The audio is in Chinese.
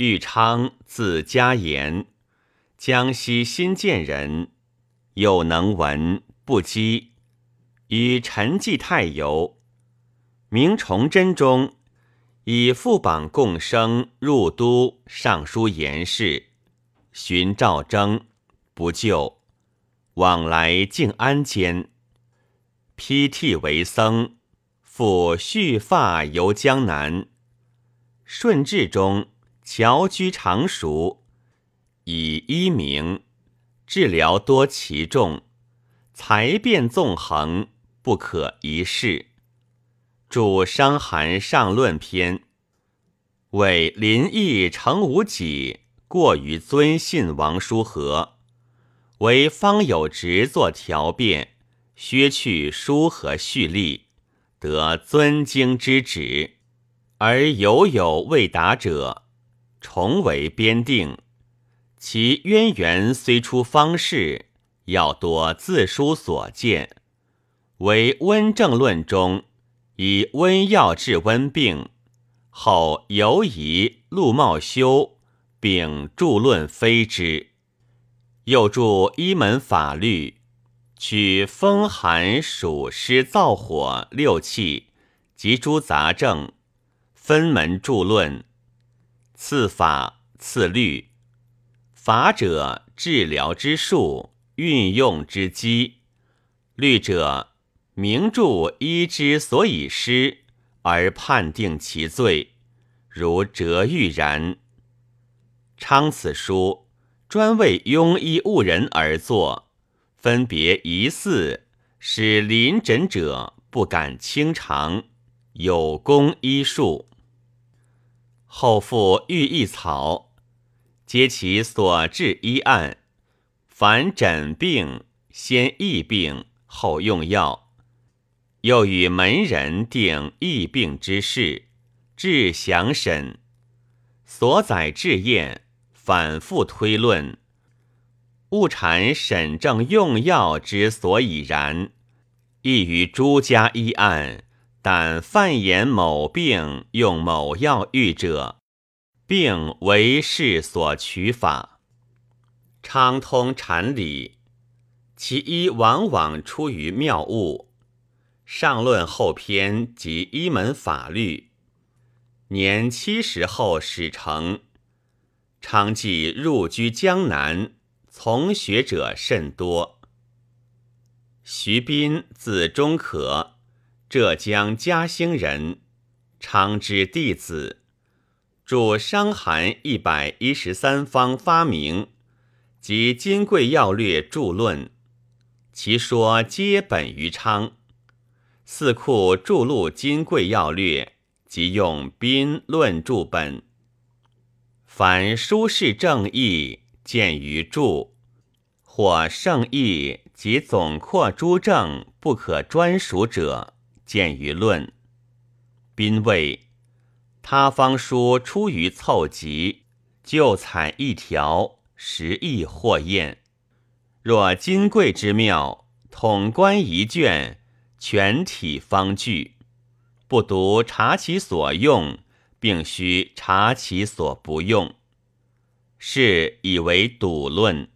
豫昌，字嘉言，江西新建人，有能文，不羁，与陈继泰游。明崇祯中，以副榜共生入都尚书言事，寻赵征，不就，往来静安间，披剃为僧，复蓄发游江南。顺治中，侨居常熟，以医名，治疗多奇重，才辩纵横，不可一世。著《伤寒上论篇》，为林毅成无己，过于尊信王叔和，为方有职作调辩，削去书和蓄力，得尊经之旨，而犹有未达者，重为编定。其渊源虽出方士，要多自书所见，为温正论中。以温药治温病，后犹疑陆茂修并著论非之，又著一门法律，取风寒暑湿燥火六气及诸杂症，分门著论。次法次律，法者治疗之术，运用之机；律者。名著医之所以失，而判定其罪，如折玉然。昌此书专为庸医误人而作，分别疑似，使临诊者不敢轻尝，有功医术。后复御医草，皆其所治医案。凡诊病，先疫病，后用药。又与门人定疫病之事，治详审，所载治验，反复推论，物产审证用药之所以然，亦于诸家医案，但犯言某病用某药愈者，病为事所取法，畅通禅理，其医往往出于妙物。上论后篇及一门法律，年七十后始成。昌记入居江南，从学者甚多。徐斌字中可，浙江嘉兴人，昌之弟子，著《伤寒一百一十三方发明》及《金匮要略》著论，其说皆本于昌。四库著录《金匮要略》，即用宾论著本。凡书事正义，见于注；或圣义及总括诸正不可专属者，见于论。宾谓他方书出于凑集，就采一条，实亦或验。若金贵之妙，统观一卷。全体方具，不独察其所用，并须察其所不用，是以为笃论。